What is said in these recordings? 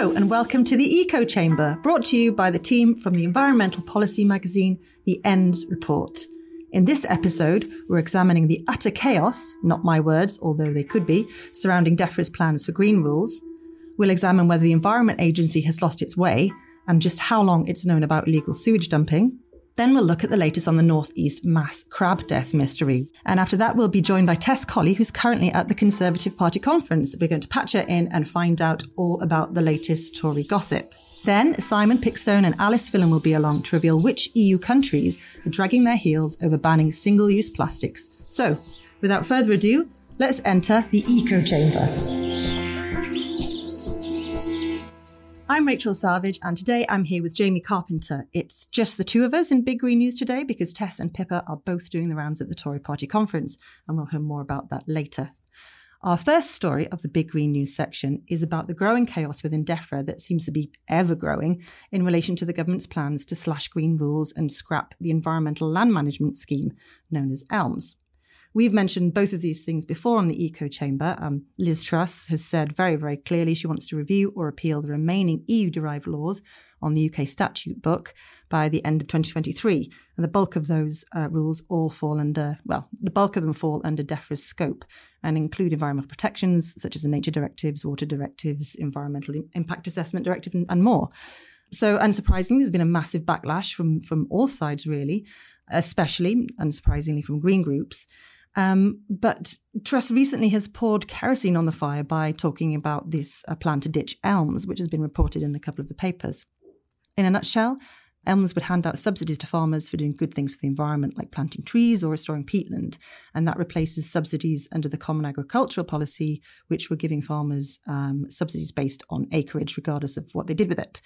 Hello, and welcome to the Eco Chamber, brought to you by the team from the environmental policy magazine, The ENDS Report. In this episode, we're examining the utter chaos, not my words, although they could be, surrounding DEFRA's plans for green rules. We'll examine whether the Environment Agency has lost its way and just how long it's known about illegal sewage dumping. Then we'll look at the latest on the Northeast mass crab death mystery. And after that, we'll be joined by Tess Colley, who's currently at the Conservative Party conference. We're going to patch her in and find out all about the latest Tory gossip. Then Simon Pickstone and Alice Fillan will be along to reveal which EU countries are dragging their heels over banning single use plastics. So, without further ado, let's enter the eco chamber. I'm Rachel Savage, and today I'm here with Jamie Carpenter. It's just the two of us in Big Green News today because Tess and Pippa are both doing the rounds at the Tory Party conference, and we'll hear more about that later. Our first story of the Big Green News section is about the growing chaos within DEFRA that seems to be ever growing in relation to the government's plans to slash green rules and scrap the environmental land management scheme known as ELMS. We've mentioned both of these things before on the Eco Chamber. Um, Liz Truss has said very, very clearly she wants to review or appeal the remaining EU derived laws on the UK statute book by the end of 2023. And the bulk of those uh, rules all fall under, well, the bulk of them fall under DEFRA's scope and include environmental protections such as the nature directives, water directives, environmental impact assessment directive, and, and more. So, unsurprisingly, there's been a massive backlash from, from all sides, really, especially, unsurprisingly, from green groups. Um, but Truss recently has poured kerosene on the fire by talking about this uh, plan to ditch elms, which has been reported in a couple of the papers. In a nutshell, elms would hand out subsidies to farmers for doing good things for the environment, like planting trees or restoring peatland. And that replaces subsidies under the Common Agricultural Policy, which were giving farmers um, subsidies based on acreage, regardless of what they did with it.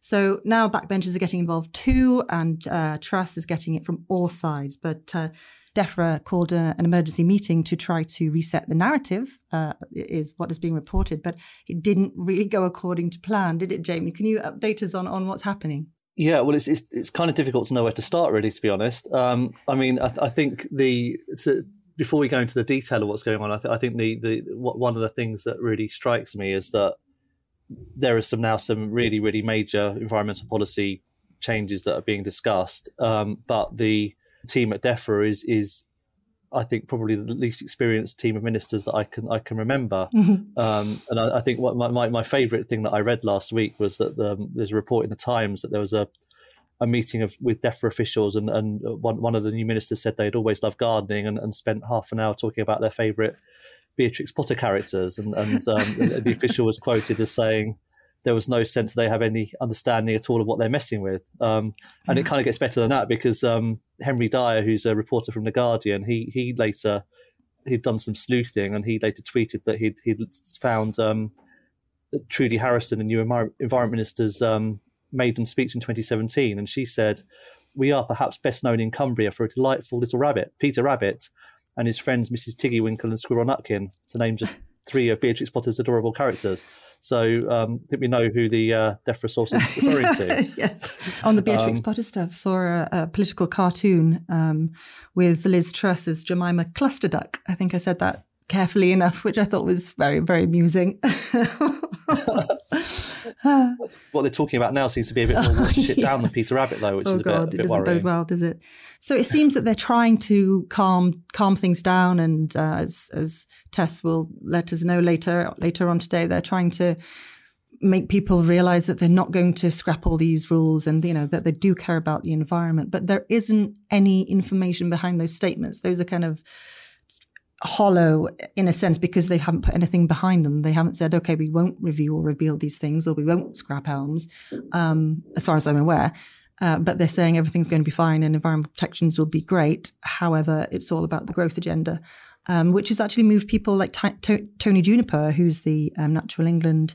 So now backbenchers are getting involved too, and uh, Truss is getting it from all sides. But uh, DEFRA called a, an emergency meeting to try to reset the narrative, uh, is what is being reported, but it didn't really go according to plan, did it, Jamie? Can you update us on, on what's happening? Yeah, well, it's, it's, it's kind of difficult to know where to start, really, to be honest. Um, I mean, I, I think the to, before we go into the detail of what's going on, I, th- I think the the one of the things that really strikes me is that there are some now some really really major environmental policy changes that are being discussed, um, but the team at DEFRA is is I think probably the least experienced team of ministers that I can I can remember. Mm-hmm. Um, and I, I, think what my, my, my favourite thing that I read last week was that the, um, there's a report in the Times that there was a a meeting of with DEFRA officials and, and one, one of the new ministers said they'd always loved gardening and, and spent half an hour talking about their favourite Beatrix Potter characters and, and um, the, the official was quoted as saying there was no sense they have any understanding at all of what they're messing with. Um, and it kind of gets better than that because um, Henry Dyer, who's a reporter from the Guardian, he he later he'd done some sleuthing and he later tweeted that he'd he'd found um, Trudy Harrison, the new environment minister's um, maiden speech in 2017, and she said, "We are perhaps best known in Cumbria for a delightful little rabbit, Peter Rabbit." And his friends Mrs. Tiggy Winkle and Squirrel Nutkin, to name just three of Beatrix Potter's adorable characters. So um, I think we know who the uh, DEFRA source is referring to. yes. On the Beatrix um, Potter stuff, saw a, a political cartoon um, with Liz Truss as Jemima Clusterduck. I think I said that carefully enough, which I thought was very, very amusing. what they're talking about now seems to be a bit more shit down than Peter Rabbit, though, which oh is a God, bit, a bit it doesn't worrying. bode well, does it? So it seems that they're trying to calm calm things down, and uh, as as Tess will let us know later later on today, they're trying to make people realize that they're not going to scrap all these rules and you know that they do care about the environment but there isn't any information behind those statements those are kind of hollow in a sense because they haven't put anything behind them. They haven't said, okay, we won't review or reveal these things or we won't scrap elms, um, as far as I'm aware. Uh, but they're saying everything's going to be fine and environmental protections will be great. However, it's all about the growth agenda, um, which has actually moved people like T- T- Tony Juniper, who's the um, Natural England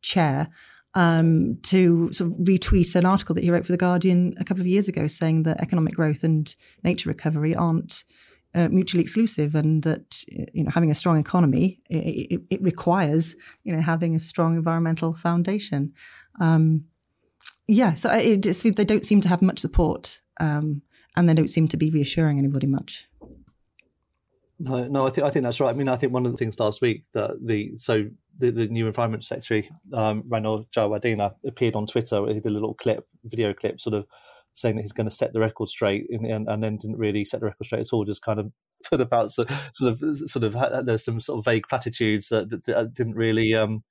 chair, um, to sort of retweet an article that he wrote for The Guardian a couple of years ago saying that economic growth and nature recovery aren't uh, mutually exclusive, and that you know having a strong economy it, it, it requires you know having a strong environmental foundation. Um, yeah, so it, they don't seem to have much support, um, and they don't seem to be reassuring anybody much. No, no, I think I think that's right. I mean, I think one of the things last week that the so the, the new Environment Secretary, um, Jayawardena, appeared on Twitter. He did a little clip, video clip, sort of saying that he's going to set the record straight, and, and, and then didn't really set the record straight at all. Just kind of put about sort of sort of there's some sort of vague platitudes that, that, that didn't really um,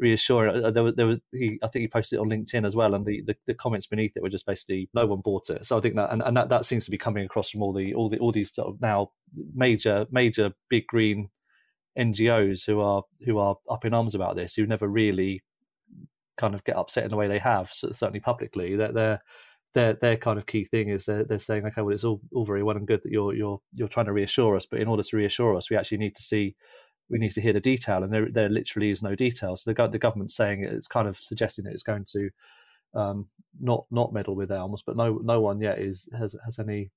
there was, there was he, I think he posted it on LinkedIn as well, and the, the, the, comments beneath it were just basically no one bought it. So I think that, and, and that, that seems to be coming across from all the all the all these sort of now major major big green NGOs who are who are up in arms about this, who never really kind of get upset in the way they have, certainly publicly. That they're their their kind of key thing is they're, they're saying, okay, well, it's all, all very well and good that you're you're you're trying to reassure us, but in order to reassure us, we actually need to see we need to hear the detail, and there there literally is no detail. So the the government's saying it, it's kind of suggesting that it's going to um, not not meddle with ELMS, but no no one yet is has has any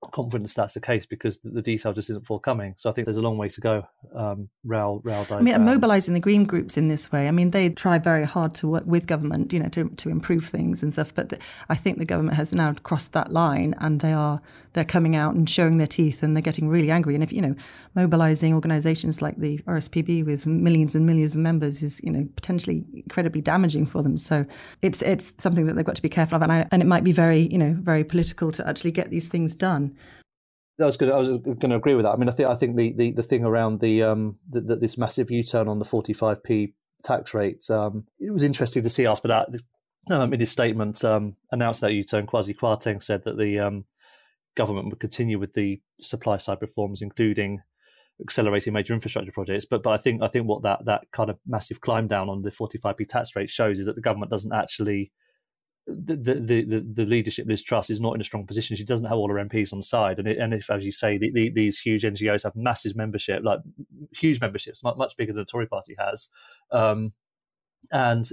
confidence that's the case because the, the, detail just isn't forthcoming. So I think there's a long way to go. Um, Rail, Rail I mean, mobilising the green groups in this way. I mean, they try very hard to work with government, you know, to to improve things and stuff. But the, I think the government has now crossed that line, and they are they're coming out and showing their teeth, and they're getting really angry. And if you know, mobilising organisations like the RSPB with millions and millions of members is you know potentially incredibly damaging for them. So it's it's something that they've got to be careful of, and, I, and it might be very you know very political to actually get these things done. I was going to, agree with that. I mean, I think I think the, the, the thing around the, um, this massive U turn on the 45p tax rate. Um, it was interesting to see after that. Um, in his statement, um, announced that U turn. Kwasi Kwarteng said that the um, government would continue with the supply side reforms, including accelerating major infrastructure projects. But but I think I think what that that kind of massive climb down on the 45p tax rate shows is that the government doesn't actually the, the, the, the leadership Liz Truss is not in a strong position. She doesn't have all her MPs on the side, and it, and if, as you say, the, the, these huge NGOs have massive membership, like huge memberships, much, much bigger than the Tory Party has, um, and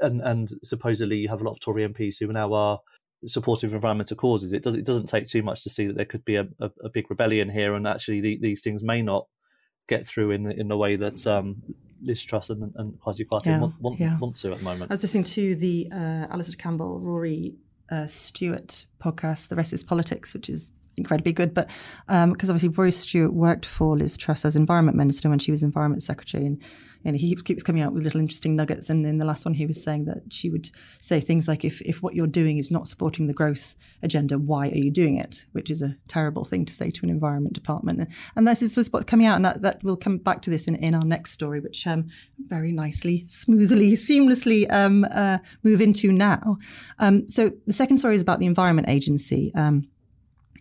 and and supposedly you have a lot of Tory MPs who now are supportive of environmental causes. It does it doesn't take too much to see that there could be a, a, a big rebellion here, and actually the, these things may not get through in in the way that um, Liz Truss and, and Kwasi Kwarteng yeah, want, want, yeah. want, to at the moment. I was listening to the uh, Alastair Campbell, Rory uh, Stewart podcast, The Rest is Politics, which is incredibly good. But because um, obviously Rory Stewart worked for Liz Truss as Environment Minister when she was Environment Secretary, and you know, he keeps coming out with little interesting nuggets. And in the last one, he was saying that she would say things like, "If if what you're doing is not supporting the growth agenda, why are you doing it?" Which is a terrible thing to say to an Environment Department. And this is what's coming out, and that, that will come back to this in, in our next story, which um, very nicely, smoothly, seamlessly um, uh, move into now. Um, so the second story is about the Environment Agency. Um,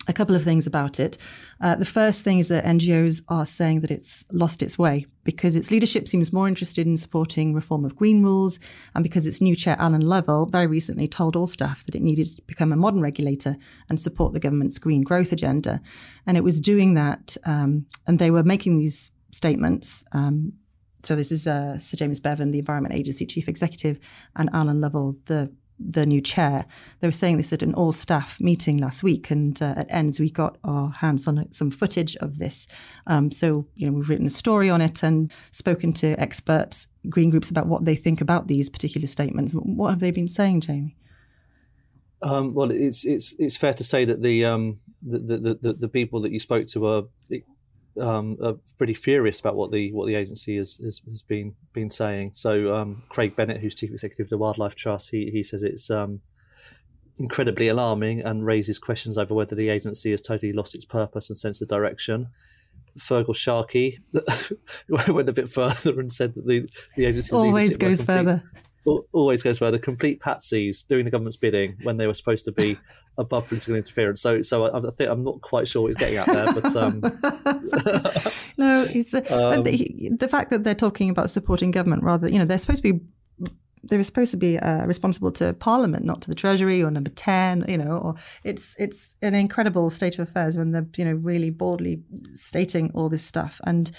a couple of things about it. Uh, the first thing is that NGOs are saying that it's lost its way because its leadership seems more interested in supporting reform of green rules, and because its new chair, Alan Lovell, very recently told all staff that it needed to become a modern regulator and support the government's green growth agenda. And it was doing that, um, and they were making these statements. Um, so this is uh, Sir James Bevan, the Environment Agency Chief Executive, and Alan Lovell, the the new chair. They were saying this at an all staff meeting last week, and uh, at ENDS we got our hands on some footage of this. Um, so you know we've written a story on it and spoken to experts, green groups about what they think about these particular statements. What have they been saying, Jamie? Um, well, it's it's it's fair to say that the um, the, the, the, the people that you spoke to are um, are pretty furious about what the what the agency has has, has been been saying. So um, Craig Bennett, who's chief executive of the Wildlife Trust, he he says it's um, incredibly alarming and raises questions over whether the agency has totally lost its purpose and sense of direction. Feargal Sharkey went a bit further and said that the the agency always goes further always goes further. Complete patsies doing the government's bidding when they were supposed to be above political interference. So, so I, I think I'm not quite sure what he's getting at there, but um... no, uh, um, the, the, fact that they're talking about supporting government rather, you know, they're supposed to be. They're supposed to be uh, responsible to Parliament, not to the Treasury or Number Ten. You know, or it's it's an incredible state of affairs when they're you know really boldly stating all this stuff, and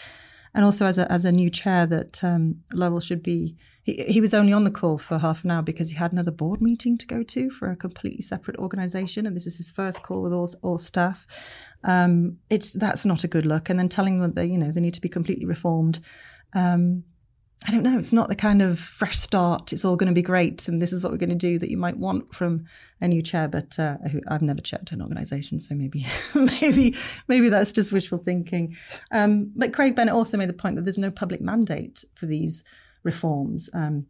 and also as a as a new chair that um, Lovell should be he, he was only on the call for half an hour because he had another board meeting to go to for a completely separate organisation, and this is his first call with all all staff. Um, it's that's not a good look. And then telling them that they, you know they need to be completely reformed. Um, I don't know. It's not the kind of fresh start. It's all going to be great, and this is what we're going to do that you might want from a new chair. But uh, I've never chaired an organisation, so maybe, maybe, maybe that's just wishful thinking. Um, but Craig Bennett also made the point that there's no public mandate for these reforms. Um,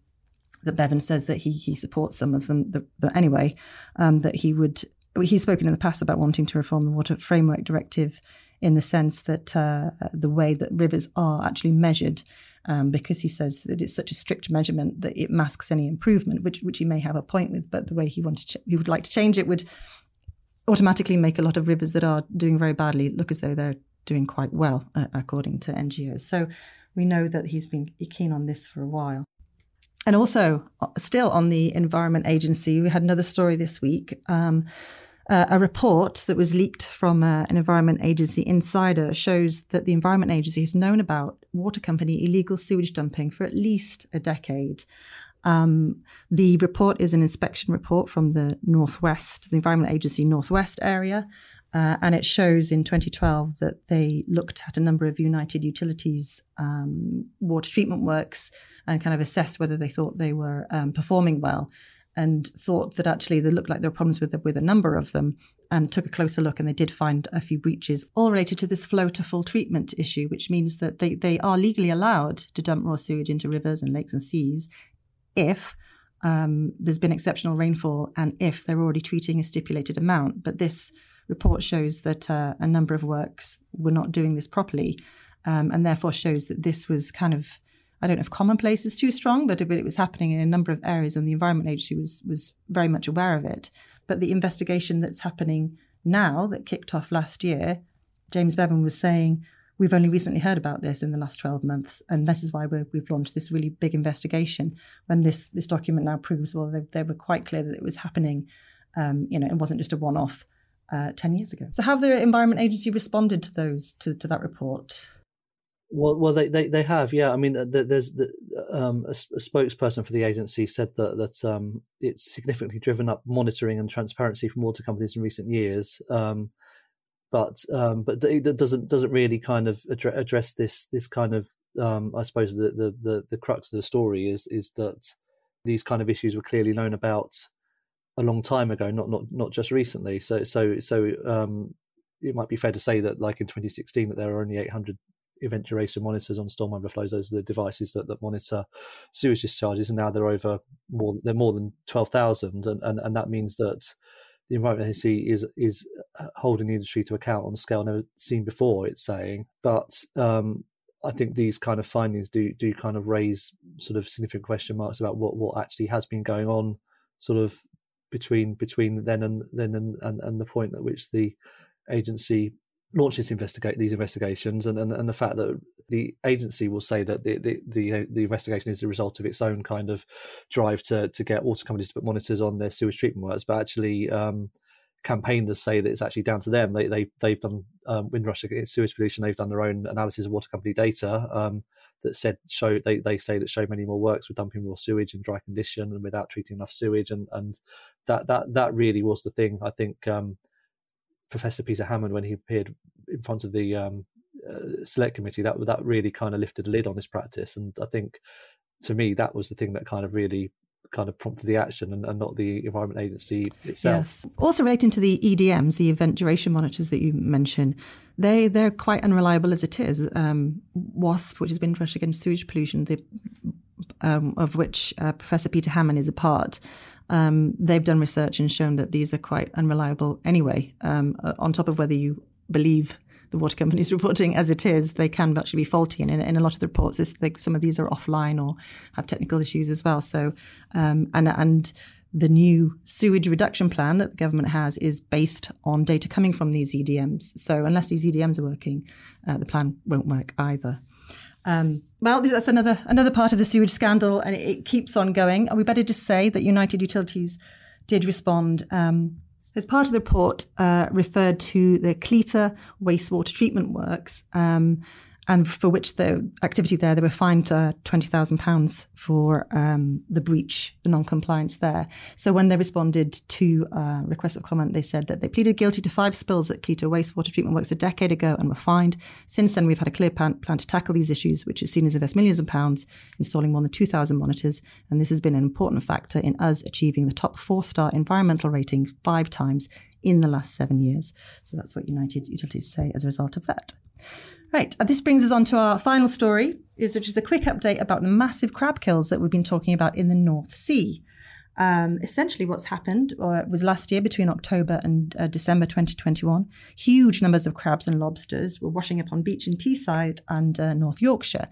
that Bevan says that he he supports some of them. That, anyway, um, that he would. He's spoken in the past about wanting to reform the Water Framework Directive in the sense that uh, the way that rivers are actually measured um, because he says that it's such a strict measurement that it masks any improvement, which which he may have a point with. But the way he wanted ch- he would like to change it would automatically make a lot of rivers that are doing very badly look as though they're doing quite well, uh, according to NGOs. So we know that he's been keen on this for a while. And also, uh, still on the Environment Agency, we had another story this week. Um, uh, a report that was leaked from uh, an Environment Agency insider shows that the Environment Agency has known about water company illegal sewage dumping for at least a decade. Um, the report is an inspection report from the Northwest, the Environment Agency Northwest area, uh, and it shows in 2012 that they looked at a number of United Utilities um, water treatment works and kind of assessed whether they thought they were um, performing well and thought that actually there looked like there were problems with with a number of them and took a closer look and they did find a few breaches all related to this flow to full treatment issue which means that they, they are legally allowed to dump raw sewage into rivers and lakes and seas if um, there's been exceptional rainfall and if they're already treating a stipulated amount. But this report shows that uh, a number of works were not doing this properly um, and therefore shows that this was kind of I don't know if commonplace is too strong, but it was happening in a number of areas, and the Environment Agency was was very much aware of it. But the investigation that's happening now, that kicked off last year, James Bevan was saying we've only recently heard about this in the last 12 months and this is why we have launched this really big investigation when this this document now proves well they, they were quite clear that it was happening um, you know it wasn't just a one-off uh, 10 years ago so have the environment agency responded to those to, to that report well, well, they, they, they have, yeah. I mean, uh, there's the, um, a, a, spokesperson for the agency said that that um, it's significantly driven up monitoring and transparency from water companies in recent years. Um, but um, but it doesn't doesn't really kind of address this this kind of um, I suppose the, the, the the crux of the story is is that these kind of issues were clearly known about a long time ago, not not not just recently. So so so um, it might be fair to say that like in 2016 that there are only 800 event duration monitors on storm overflows. Those are the devices that, that monitor sewage discharges, and now they're over more. They're more than twelve thousand, and, and and and that means that the Environment Agency is is uh, holding the industry to account on a scale never seen before. It's saying, but um, I think these kind of findings do do kind of raise sort of significant question marks about what what actually has been going on, sort of between between then and then and, and, and the point at which the agency launches investigate these investigations. And, and, and the fact that the agency will say that the, the, the, the, investigation is a result of its own kind of drive to, to get water companies to put monitors on their sewage treatment works, but actually um, campaigners say that it's actually down to them. They, they, they've done um, Windrush sewage pollution, they've done their own analysis of water company data. Um, that said, show they, they say that show many more works were dumping raw sewage in dry condition and without treating enough sewage. And, and that, that, that really was the thing. I think um, Professor Peter Hammond when he appeared in front of the um, uh, select committee. That that really kind of lifted the lid on this practice, and I think to me that was the thing that kind of really kind of prompted the action and, and, not the Environment Agency itself. Yes. Also relating to the EDMs, the event duration monitors that you mentioned, they they're quite unreliable as it is. Um, WASP, which has been against sewage pollution, the, um, of which uh, Professor Peter Hammond is a part, um, they've done research and shown that these are quite unreliable anyway. Um, uh, on top of whether you believe the water company's reporting as it is, they can actually be faulty. And in, in a lot of the reports, they, some of these are offline or have technical issues as well. So, um, and and the new sewage reduction plan that the government has is based on data coming from these EDMs. So unless these EDMs are working, uh, the plan won't work either. Um, well, that's another another part of the sewage scandal, and it, it, keeps on going. Are we better just say that United Utilities did respond? Um, as part of the report, uh, referred to the Cleator wastewater treatment works, um, and for which the activity there, they were fined uh, £20,000 for um, the breach, the non compliance there. So when they responded to uh, requests of comment, they said that they pleaded guilty to five spills at Cleator wastewater treatment works a decade ago and were fined. Since then, we've had a clear plan, plan to tackle these issues, which is seen as invest millions of pounds, installing more than 2,000 monitors. And this has been an important factor in us achieving the top four star environmental rating five times in the last seven years. So that's what United Utilities say as a result of that. Right, uh, this brings us on to our final story, which is a quick update about the massive crab kills that we've been talking about in the North Sea. Um, essentially, what's happened or was last year between October and uh, December 2021, huge numbers of crabs and lobsters were washing up on beach in Teesside and uh, North Yorkshire.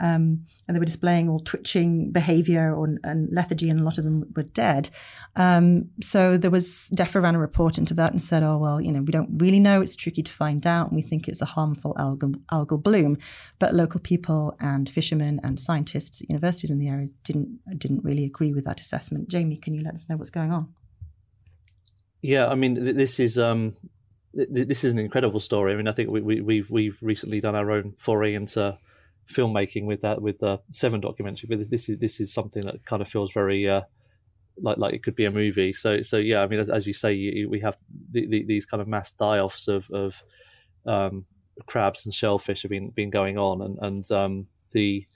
Um, and they were displaying all twitching behavior or, and lethargy, and a lot of them were dead. Um, so there was DEFRA ran a report into that and said, "Oh well, you know, we don't really know. It's tricky to find out, and we think it's a harmful algal, algal bloom." But local people and fishermen and scientists at universities in the area didn't didn't really agree with that assessment. Jamie, can you let us know what's going on? Yeah, I mean, this is um, this is an incredible story. I mean, I think we, we, we've we've recently done our own foray into filmmaking with that with the Seven documentary. But this is this is something that kind of feels very uh, like like it could be a movie. So so yeah, I mean, as, as you say, you, we have the, the, these kind of mass die offs of of um, crabs and shellfish have been been going on, and and um, the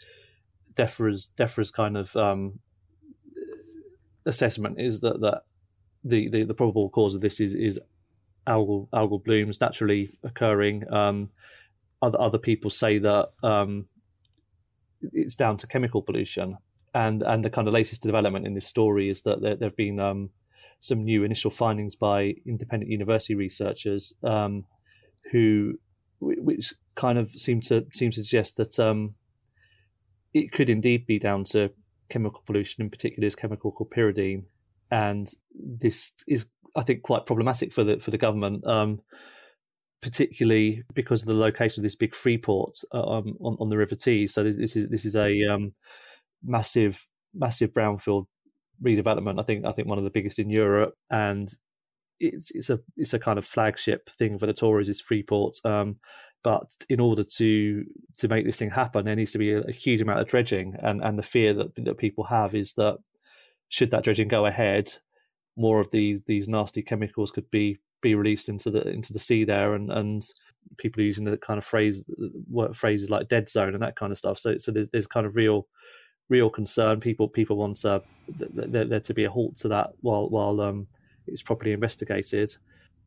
DEFRA's DEFRA's kind of um, assessment is that that the, the, the probable cause of this is is algal algal blooms naturally occurring. Um, other other people say that um, it's down to chemical pollution. And and the kind of latest development in this story is that there, there have been um, some new initial findings by independent university researchers um, who which kind of seem to seem to suggest that um, it could indeed be down to chemical pollution, in particular, is chemical called pyridine, and this is, I think, quite problematic for the for the government. Um, particularly because of the location of this big free port uh, um, on, on the River Tees. So this, this is this is a um, massive massive brownfield redevelopment. I think I think one of the biggest in Europe, and it's it's a it's a kind of flagship thing for the Tories is Freeport. Um, but in order to to make this thing happen, there needs to be a, a, huge amount of dredging, and and the fear that that people have is that should that dredging go ahead, more of these these nasty chemicals could be be released into the into the sea there, and and people are using the kind of phrase phrases like dead zone and that kind of stuff. So so there's there's kind of real real concern. People people want uh, there, there to be a halt to that while while um, it's properly investigated.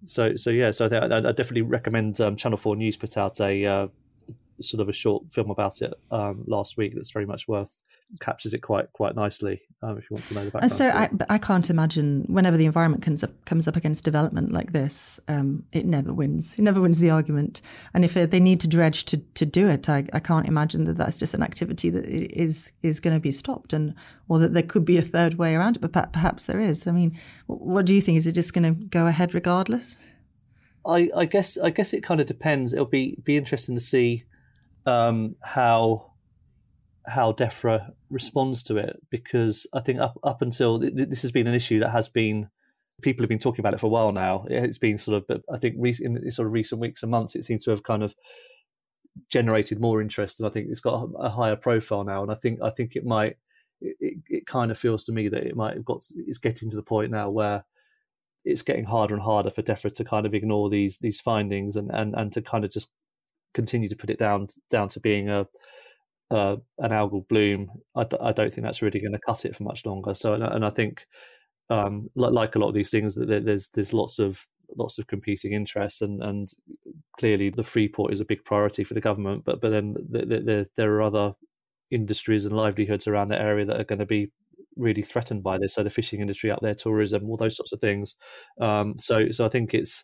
So so yeah, so I, I definitely recommend um, Channel Four News put out a uh, sort of a short film about it um, last week that's very much worth captures it quite quite nicely um, if you want to know the background. And so I, I can't imagine whenever the environment comes up comes up against development like this, um, it never wins. It never wins the argument. And if they need to dredge to, to do it, I, I can't imagine that that's just an activity that is is going to be stopped, and or that there could be a third way around it. But perhaps there is. I mean, what do you think? Is it just going to go ahead regardless? I, I guess I guess it kind of depends. It'll be be interesting to see um, how how DEFRA responds to it because I think up up until this has been an issue that has been people have been talking about it for a while now. It's been sort of, but I think in sort of recent weeks and months, it seems to have kind of generated more interest, and I think it's got a higher profile now. And I think I think it might. It, it kind of feels to me that it might have got. It's getting to the point now where it's getting harder and harder for DEFRA to kind of ignore these these findings and and and to kind of just continue to put it down down to being a uh, an algal bloom, I don't think that's really going to cut it for much longer. So, and, and I think, um, like, like, a lot of these things, that there's there's lots of lots of competing interests, and and clearly the Freeport is a big priority for the government. But but then the, the, the, there are other industries and livelihoods around the area that are going to be really threatened by this. So the fishing industry up there, tourism, all those sorts of things. Um, so so I think it's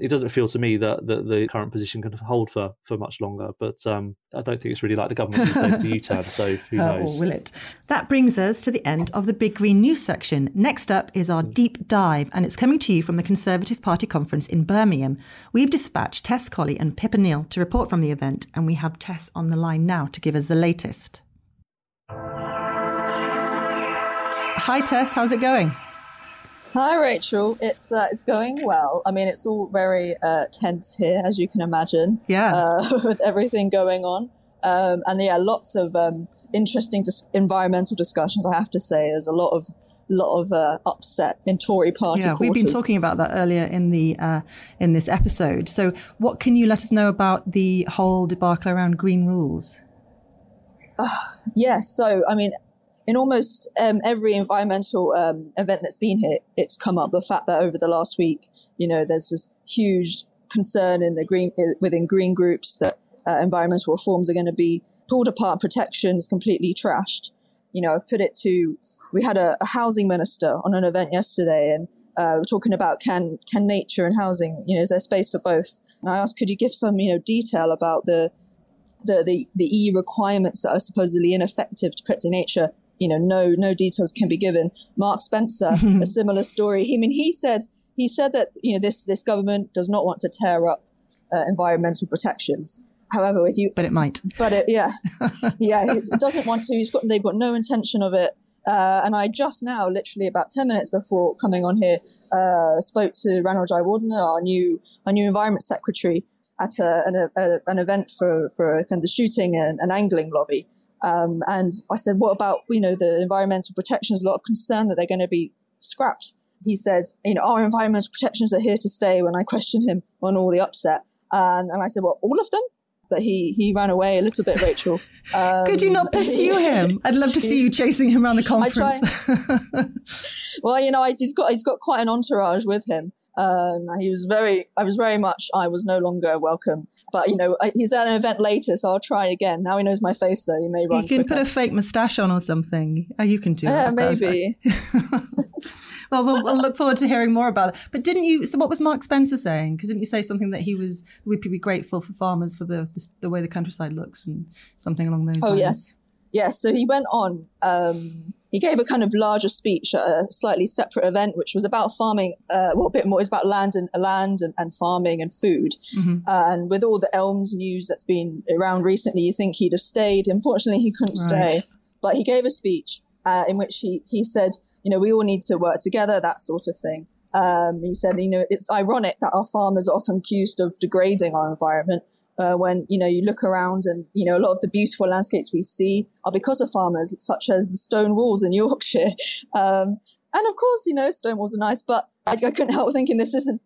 it doesn't feel to me that, that the current position can hold for, for much longer, but um, I don't think it's really like the government these days to U-turn. So who oh, knows? or will it? That brings us to the end of the Big Green News section. Next up is our deep dive, and it's coming to you from the Conservative Party conference in Birmingham. We've dispatched Tess Colley and Pippa Neill to report from the event, and we have Tess on the line now to give us the latest. Hi, Tess. How's it going? Hi, Rachel. It's uh, it's going well. I mean, it's all very uh, tense here, as you can imagine. Yeah. Uh, with everything going on. Um, and yeah, lots of um, interesting dis- environmental discussions. I have to say, there's a lot of lot of uh, upset in Tory party. Yeah, quarters. we've been talking about that earlier in the uh, in this episode. So, what can you let us know about the whole debacle around green rules? Yeah, so I mean, in almost um, every environmental um, event that's been here, it's come up the fact that over the last week, you know, there's this huge concern in the green within green groups that uh, environmental reforms are going to be pulled apart, protections completely trashed. You know, I've put it to we had a, a housing minister on an event yesterday, and uh, we're talking about can can nature and housing, you know, is there space for both? And I asked, could you give some you know detail about the the, the, the EU requirements that are supposedly ineffective to protecting nature, you know, no, no details can be given. Mark Spencer, a similar story. He, I mean, he said, he said that, you know, this, this government does not want to tear up uh, environmental protections. However, if you, but it might, but it, yeah, yeah, it doesn't want to. He's got, they've got no intention of it. Uh, and I just now, literally about 10 minutes before coming on here, uh, spoke to Ranil Jayawardena, our new, our new environment secretary, at a, an, a, an, event for, for kind of the shooting and, and angling lobby. Um, and I said, what about, you know, the environmental protections? A lot of concern that they're going to be scrapped. He said, you know, our environmental protections are here to stay when I questioned him on all the upset. And, and I said, well, all of them? But he, he ran away a little bit, Rachel. Um, Could you not pursue him? I'd love to see you chasing him around the conference. well, you know, I, he's got he's got quite an entourage with him. Um, he was very, I was very much, I was no longer welcome. But, you know, he's at an event later, so I'll try again. Now he knows my face, though. He may run. You can quicker. put a fake moustache on or something. Oh, you can do that. Yeah, that. maybe. well, well, we'll look forward to hearing more about it. But didn't you, so what was Mark Spencer saying? Because didn't you say something that he was, we'd be grateful for farmers for the, the, the way the countryside looks and something along those oh, lines? Oh, yes. Yes. So he went on. Um, he gave a kind of larger speech at a slightly separate event, which was about farming. Uh, well, a bit more. It's about land and land and, and farming and food. Mm-hmm. Uh, and with all the Elms news that's been around recently, you think he'd have stayed. Unfortunately, he couldn't right. stay. But he gave a speech uh, in which he he said, you know, we all need to work together, that sort of thing. Um, he said, you know, it's ironic that our farmers are often accused of degrading our environment uh, when you know you look around and you know a lot of the beautiful landscapes we see are because of farmers, such as the stone walls in Yorkshire. Um, and of course, you know, stone walls are nice, but I, I couldn't help thinking this isn't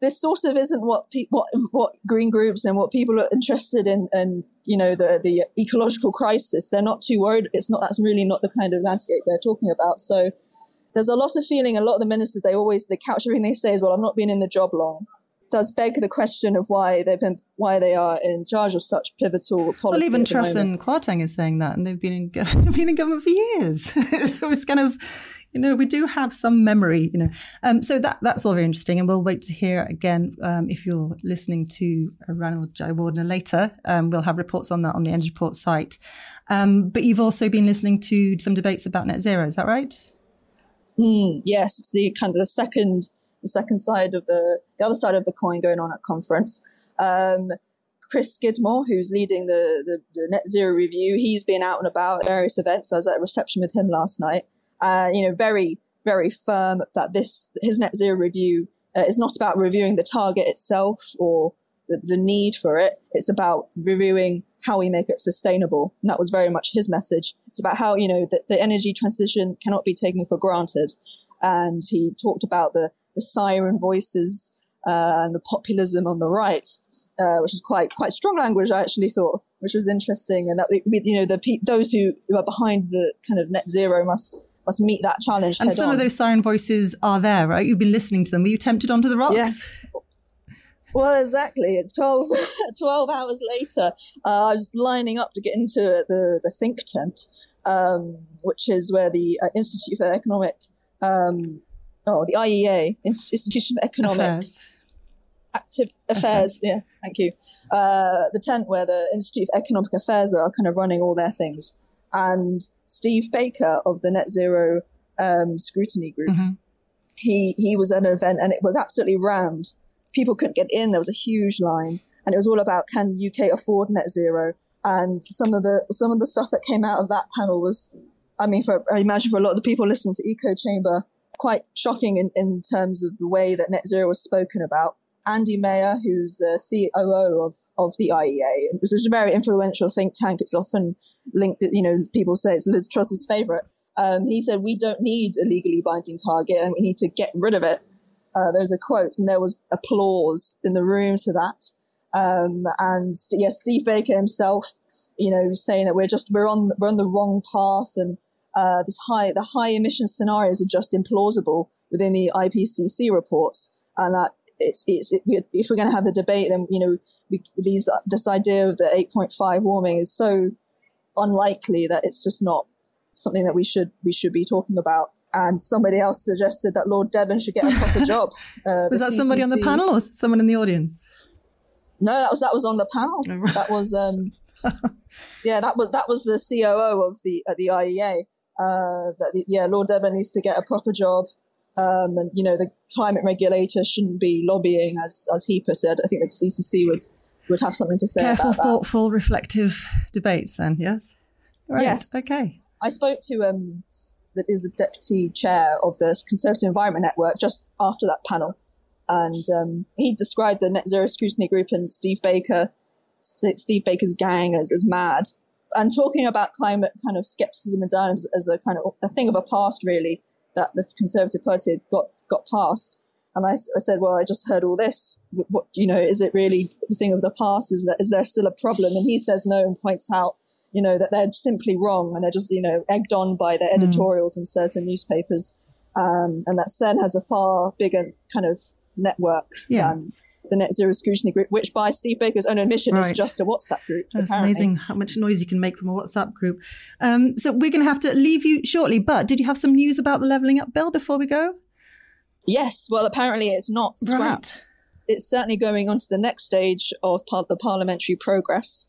this sort of isn't what pe- what what green groups and what people are interested in and you know the the ecological crisis. They're not too worried. It's not that's really not the kind of landscape they're talking about. So there's a lot of feeling. A lot of the ministers they always they couch everything they say is well I've not been in the job long does beg the question of why they've been why they are in charge of such pivotal policy. Well, even Truss and Kwarteng is saying that, and they've been in been in government for years. so it's kind of you know we do have some memory you know. Um, so that that's all very interesting and we'll wait to hear again um, if you're listening to Ranil Jayawardena later. Um, we'll have reports on that on the ENDS Report site. Um, but you've also been listening to some debates about net zero is that right? Mm, yes it's the kind of the second the second side of the the other side of the coin going on at conference. Um, Chris Skidmore, who's leading the, the, the, net zero review, he's been out and about at various events. I was at a reception with him last night. Uh, you know, very very firm that this his net zero review uh, is not about reviewing the target itself or the, the need for it. It's about reviewing how we make it sustainable. And that was very much his message. It's about how you know that the energy transition cannot be taken for granted. And he talked about the the siren voices uh, and the populism on the right, uh, which is quite quite strong language. I actually thought, which was interesting, and that you know the those who are behind the kind of net zero must must meet that challenge. And some on. of those siren voices are there, right? You've been listening to them. Were you tempted onto the rocks? Yeah. Well, exactly. 12, 12 hours later, uh, I was lining up to get into the, the think tent, um, which is where the uh, Institute for Economic um, oh, the IEA, Institution of Economic Affairs. Active Affairs. Yeah, thank you. Uh, the tent where the Institute of Economic Affairs are kind of running all their things. And Steve Baker of the Net Zero um, Scrutiny Group, mm-hmm. he he was at an event and it was absolutely rammed. People couldn't get in. There was a huge line, and it was all about can the UK afford net zero. And some of the some of the stuff that came out of that panel was, I mean, for I imagine for a lot of the people listening to Eco Chamber, quite shocking in, in terms of the way that net zero was spoken about. Andy Mayer, who's the COO of, of the IEA, which is a very influential think tank. It's often linked, you know, people say it's Liz Truss's favorite. Um, he said, We don't need a legally binding target and we need to get rid of it. Uh, there's a quote, and there was applause in the room to that. Um, and yeah, Steve Baker himself, you know, saying that we're just we're on we're on the wrong path, and uh, this high the high emission scenarios are just implausible within the IPCC reports, and that it's it's it, if we're going to have the debate, then you know we, these this idea of the 8.5 warming is so unlikely that it's just not something that we should we should be talking about. And somebody else suggested that Lord Deben should get a proper job. Uh, was that CCC. somebody on the panel or someone in the audience? No, that was that was on the panel. Oh, that was um, yeah, that was that was the COO of the at the IEA. Uh, that yeah, Lord Deben needs to get a proper job. Um, and you know the climate regulator shouldn't be lobbying, as as he put it. I think the CCC would would have something to say. Careful, thoughtful, that. reflective debate. Then, yes. Right. Yes. Okay. I spoke to um, that is the deputy chair of the Conservative Environment Network just after that panel, and um, he described the Net Zero Scrutiny Group and Steve Baker, Steve Baker's gang as, as mad, and talking about climate kind of skepticism and denialism as a kind of a thing of a past, really, that the Conservative Party had got got past. And I, I said, well, I just heard all this. What, you know, is it really the thing of the past? Is that is there still a problem? And he says no and points out you know, that they're simply wrong and they're just, you know, egged on by the hmm. editorials mm. in certain newspapers. Um, and that CEN has a far bigger kind of network yeah. than the Net Zero Scrutiny Group, which by Steve Baker's own admission right. is just a WhatsApp group. It's amazing how much noise you can make from a WhatsApp group. Um, so we're going to have to leave you shortly, but did you have some news about the Levelling Up Bill before we go? Yes. Well, apparently it's not scrapped. Right. It's certainly going on to the next stage of par- the parliamentary progress.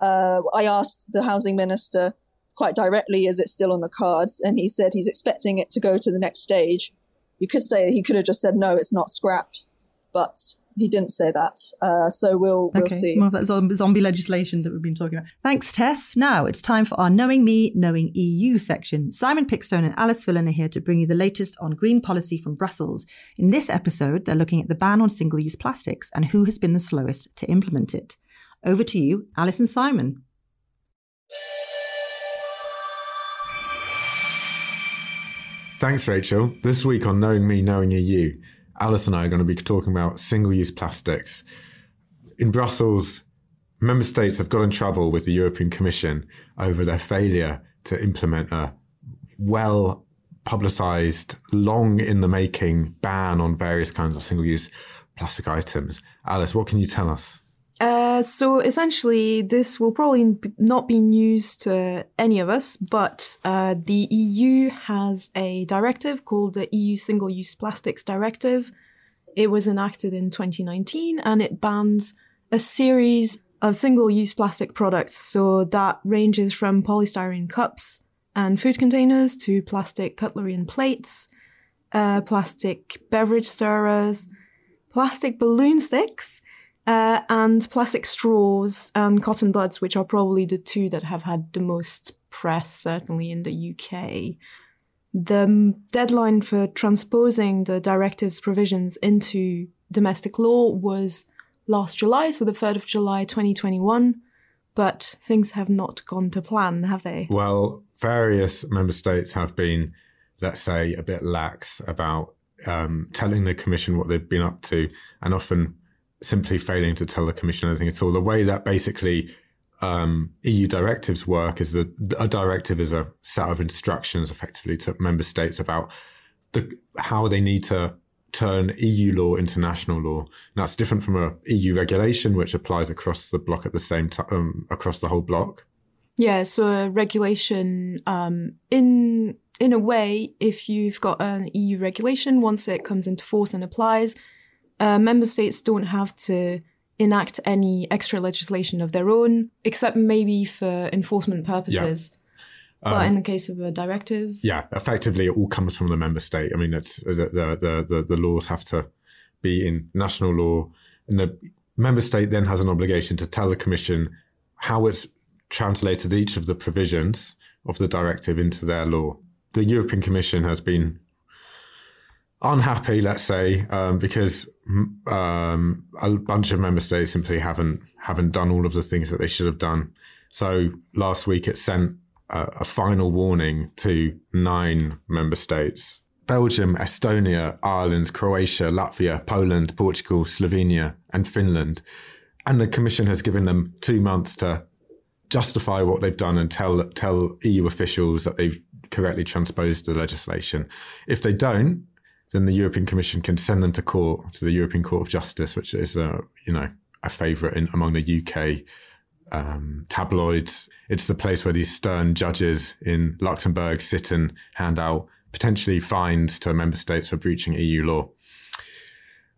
Uh, I asked the housing minister quite directly, is it still on the cards? And he said he's expecting it to go to the next stage. You could say he could have just said, no, it's not scrapped, but he didn't say that. Uh, so we'll, we'll okay. see. More of that zombie legislation that we've been talking about. Thanks, Tess. Now it's time for our Knowing Me, Knowing EU section. Simon Pickstone and Alice Villan are here to bring you the latest on green policy from Brussels. In this episode, they're looking at the ban on single use plastics and who has been the slowest to implement it. Over to you, Alice and Simon. Thanks, Rachel. This week on Knowing Me, Knowing EU, Alice and I are going to be talking about single use plastics. In Brussels, member states have got in trouble with the European Commission over their failure to implement a well publicized, long in the making ban on various kinds of single use plastic items. Alice, what can you tell us? Uh, so essentially, this will probably not be news to any of us, but uh, the EU has a directive called the EU Single Use Plastics Directive. It was enacted in 2019 and it bans a series of single use plastic products. So that ranges from polystyrene cups and food containers to plastic cutlery and plates, uh, plastic beverage stirrers, plastic balloon sticks uh, and plastic straws and cotton buds, which are probably the two that have had the most press, certainly in the UK. The deadline for transposing the directive's provisions into domestic law was last July, so the 3rd of July 2021, but things have not gone to plan, have they? Well, various member states have been, let's say, a bit lax about um, telling the Commission what they've been up to, and often simply failing to tell the Commission anything at all. The way that basically um, EU directives work is that a directive is a set of instructions effectively to member states about the, how they need to turn EU law into national law. And that's different from a EU regulation, which applies across the block at the same time, um, across the whole block. Yeah, so a regulation, um, in in a way, if you've got an EU regulation, once it comes into force and applies, uh, member states don't have to enact any extra legislation of their own, except maybe for enforcement purposes. Yeah. But um, in the case of a directive, yeah, effectively it all comes from the member state. I mean, it's the the the, the laws have to be in national law, and the member state then has an obligation to tell the commission how it's translated each of the provisions of the directive into their law. The European Commission has been unhappy, let's say, um, because um, a bunch of member states simply haven't haven't done all of the things that they should have done. So last week it sent a, a final warning to nine member states: Belgium, Estonia, Ireland, Croatia, Latvia, Poland, Portugal, Slovenia, and Finland. And the Commission has given them two months to justify what they've done and tell tell EU officials that they've correctly transposed the legislation. If they don't, then the European Commission can send them to court to the European Court of Justice, which is a you know a favourite in, among the UK um, tabloids. It's the place where these stern judges in Luxembourg sit and hand out potentially fines to member states for breaching EU law.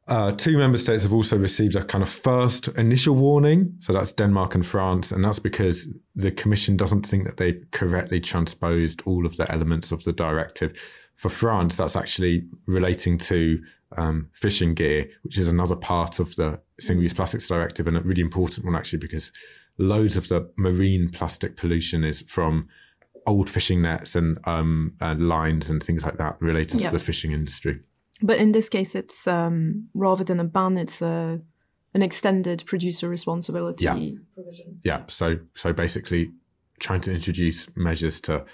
Uh, two member states have also received a kind of first initial warning. So that's Denmark and France. And that's because the Commission doesn't think that they've correctly transposed all of the elements of the directive. For France, that's actually relating to um, fishing gear, which is another part of the single use plastics directive and a really important one, actually, because loads of the marine plastic pollution is from old fishing nets and, um, and lines and things like that related to the fishing industry. But in this case, it's um, rather than a ban, it's a an extended producer responsibility yeah. provision. Yeah. So so basically, trying to introduce measures to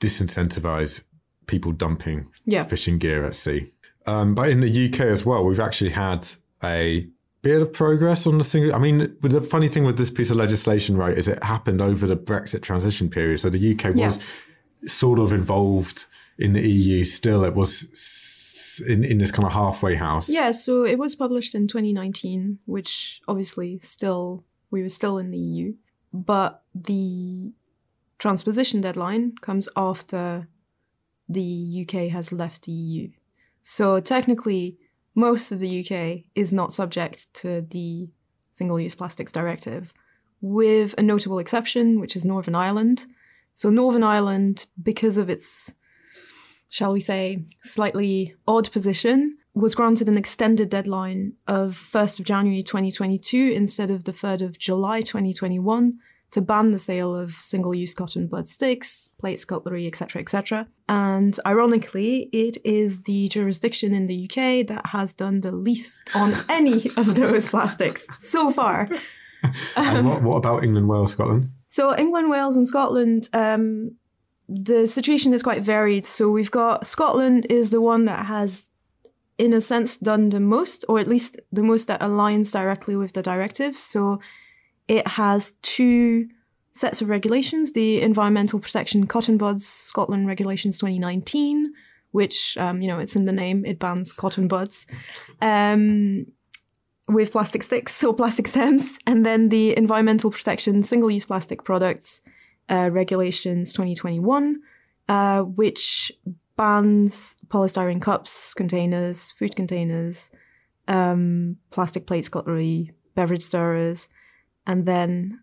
disincentivize people dumping yeah. fishing gear at sea. Um, but in the UK as well, we've actually had a bit of progress on the single. I mean, the funny thing with this piece of legislation, right, is it happened over the Brexit transition period. So the UK yeah. was sort of involved in the EU. Still, it was in, in this kind of halfway house. Yeah, so it was published in 2019, which obviously still, we were still in the EU. But the transposition deadline comes after the UK has left the EU. So technically, most of the UK is not subject to the Single Use Plastics Directive, with a notable exception, which is Northern Ireland. So, Northern Ireland, because of its shall we say, slightly odd position, was granted an extended deadline of 1st of January 2022 instead of the 3rd of July 2021 to ban the sale of single-use cotton bud sticks, plates, cutlery, etc., etc. And ironically, it is the jurisdiction in the UK that has done the least on any of those plastics so far. and what, what, about England, Wales, Scotland? So England, Wales, and Scotland um, the situation is quite varied. So we've got Scotland is the one that has, in a sense, done the most, or at least the most that aligns directly with the directives. So it has two sets of regulations the Environmental Protection Cotton Buds Scotland Regulations 2019, which, um, you know, it's in the name, it bans cotton buds. Um, with plastic sticks or plastic stems, and then the Environmental Protection Single Use Plastic Products uh, regulations 2021, uh, which bans polystyrene cups, containers, food containers, um, plastic plates, cutlery, beverage stirrers, and then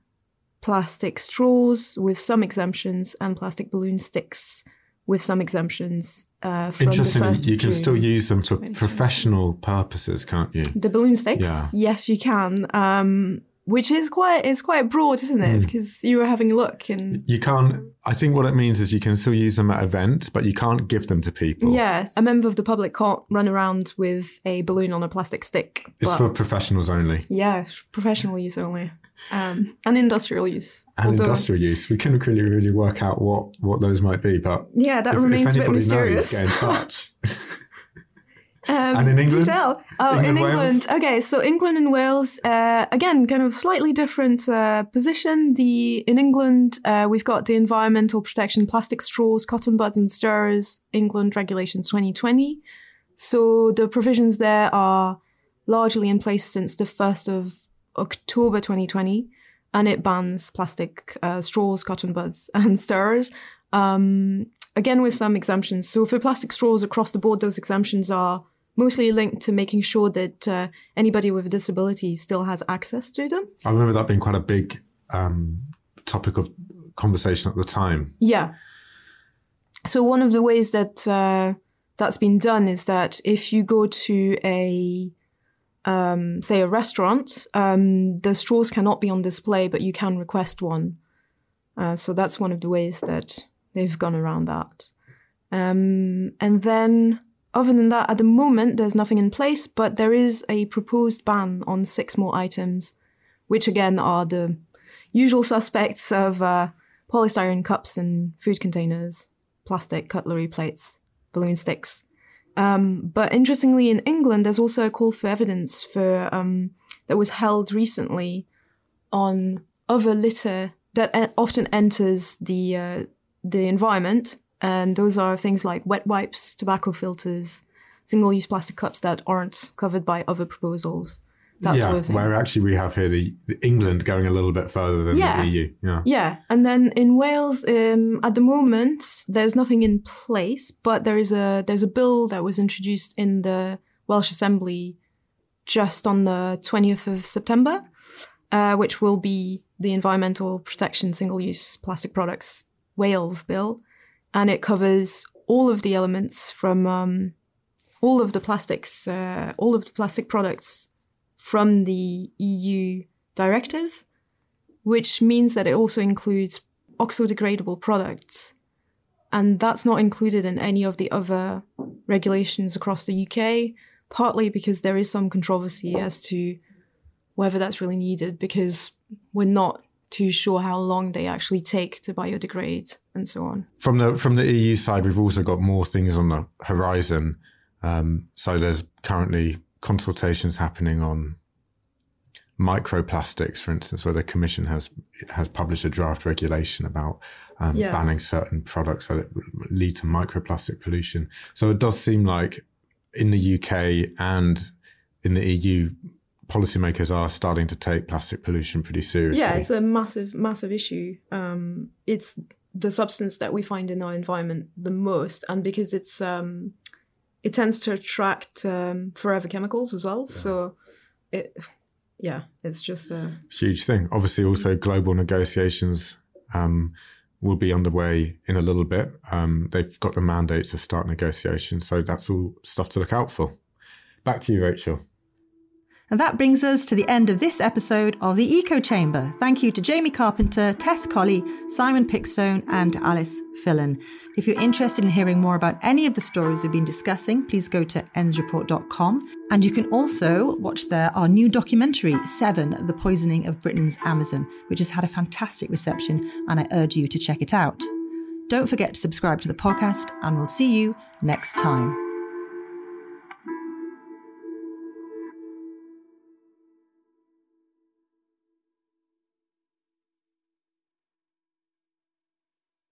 plastic straws with some exemptions and plastic balloon sticks with some exemptions. Uh, from Interestingly, you can June, still use them for professional purposes, can't you? The balloon sticks, yeah. yes, you can. Um, which is quite it's quite broad, isn't it? Mm. Because you were having a look and you can't. I think what it means is you can still use them at events, but you can't give them to people. Yes, a member of the public can't run around with a balloon on a plastic stick. It's for professionals only. Yeah, professional use only. Um, and industrial use. And Although, industrial use. We couldn't really, really work out what, what those might be, but yeah, that if, remains if a bit mysterious. Knows, get in touch. Um, and in England? Oh, England, in England. Wales? Okay, so England and Wales, uh, again, kind of slightly different uh, position. The In England, uh, we've got the Environmental Protection Plastic Straws, Cotton Buds and Stirrers, England Regulations 2020. So the provisions there are largely in place since the 1st of October 2020, and it bans plastic uh, straws, cotton buds, and stirrers. Um, again, with some exemptions. So for plastic straws across the board, those exemptions are mostly linked to making sure that uh, anybody with a disability still has access to them. I remember that being quite a big um, topic of conversation at the time. Yeah. So one of the ways that uh, that's been done is that if you go to a um, say a restaurant, um, the straws cannot be on display, but you can request one. Uh, so that's one of the ways that they've gone around that. Um, and then other than that, at the moment, there's nothing in place, but there is a proposed ban on six more items, which again are the usual suspects of uh, polystyrene cups and food containers, plastic cutlery plates, balloon sticks. Um, but interestingly, in England, there's also a call for evidence for um, that was held recently on other litter that often enters the uh, the environment, and those are things like wet wipes, tobacco filters, single-use plastic cups that aren't covered by other proposals. That yeah, sort of where actually we have here the, the, England going a little bit further than yeah. the EU. Yeah, yeah, and then in Wales, um, at the moment, there's nothing in place, but there is a there's a bill that was introduced in the Welsh Assembly just on the 20th of September, uh, which will be the Environmental Protection Single Use Plastic Products Wales Bill. And it covers all of the elements from um, all of the plastics, uh, all of the plastic products from the EU directive, which means that it also includes oxo-degradable products. And that's not included in any of the other regulations across the UK, partly because there is some controversy as to whether that's really needed because we're not too sure how long they actually take to biodegrade and so on. From the from the EU side, we've also got more things on the horizon. Um, so there's currently consultations happening on microplastics, for instance, where the Commission has has published a draft regulation about um, yeah. banning certain products that lead to microplastic pollution. So it does seem like in the UK and in the EU, policymakers are starting to take plastic pollution pretty seriously. Yeah, it's a massive, massive issue. Um, it's the substance that we find in our environment the most, and because it's um, it tends to attract um, forever chemicals as well. Yeah. So, it, yeah, it's just a huge thing. Obviously, also global negotiations. Um, will be underway in a little bit. Um, they've got the mandate to start negotiations, so that's all stuff to look out for. Back to you, Rachel. And that brings us to the end of this episode of the Eco Chamber. Thank you to Jamie Carpenter, Tess Colley, Simon Pickstone, and Alice Fillen. If you're interested in hearing more about any of the stories we've been discussing, please go to endsreport.com. And you can also watch there our new documentary, Severn The Poisoning of Britain's Amazon, which has had a fantastic reception, and I urge you to check it out. Don't forget to subscribe to the podcast, and we'll see you next time.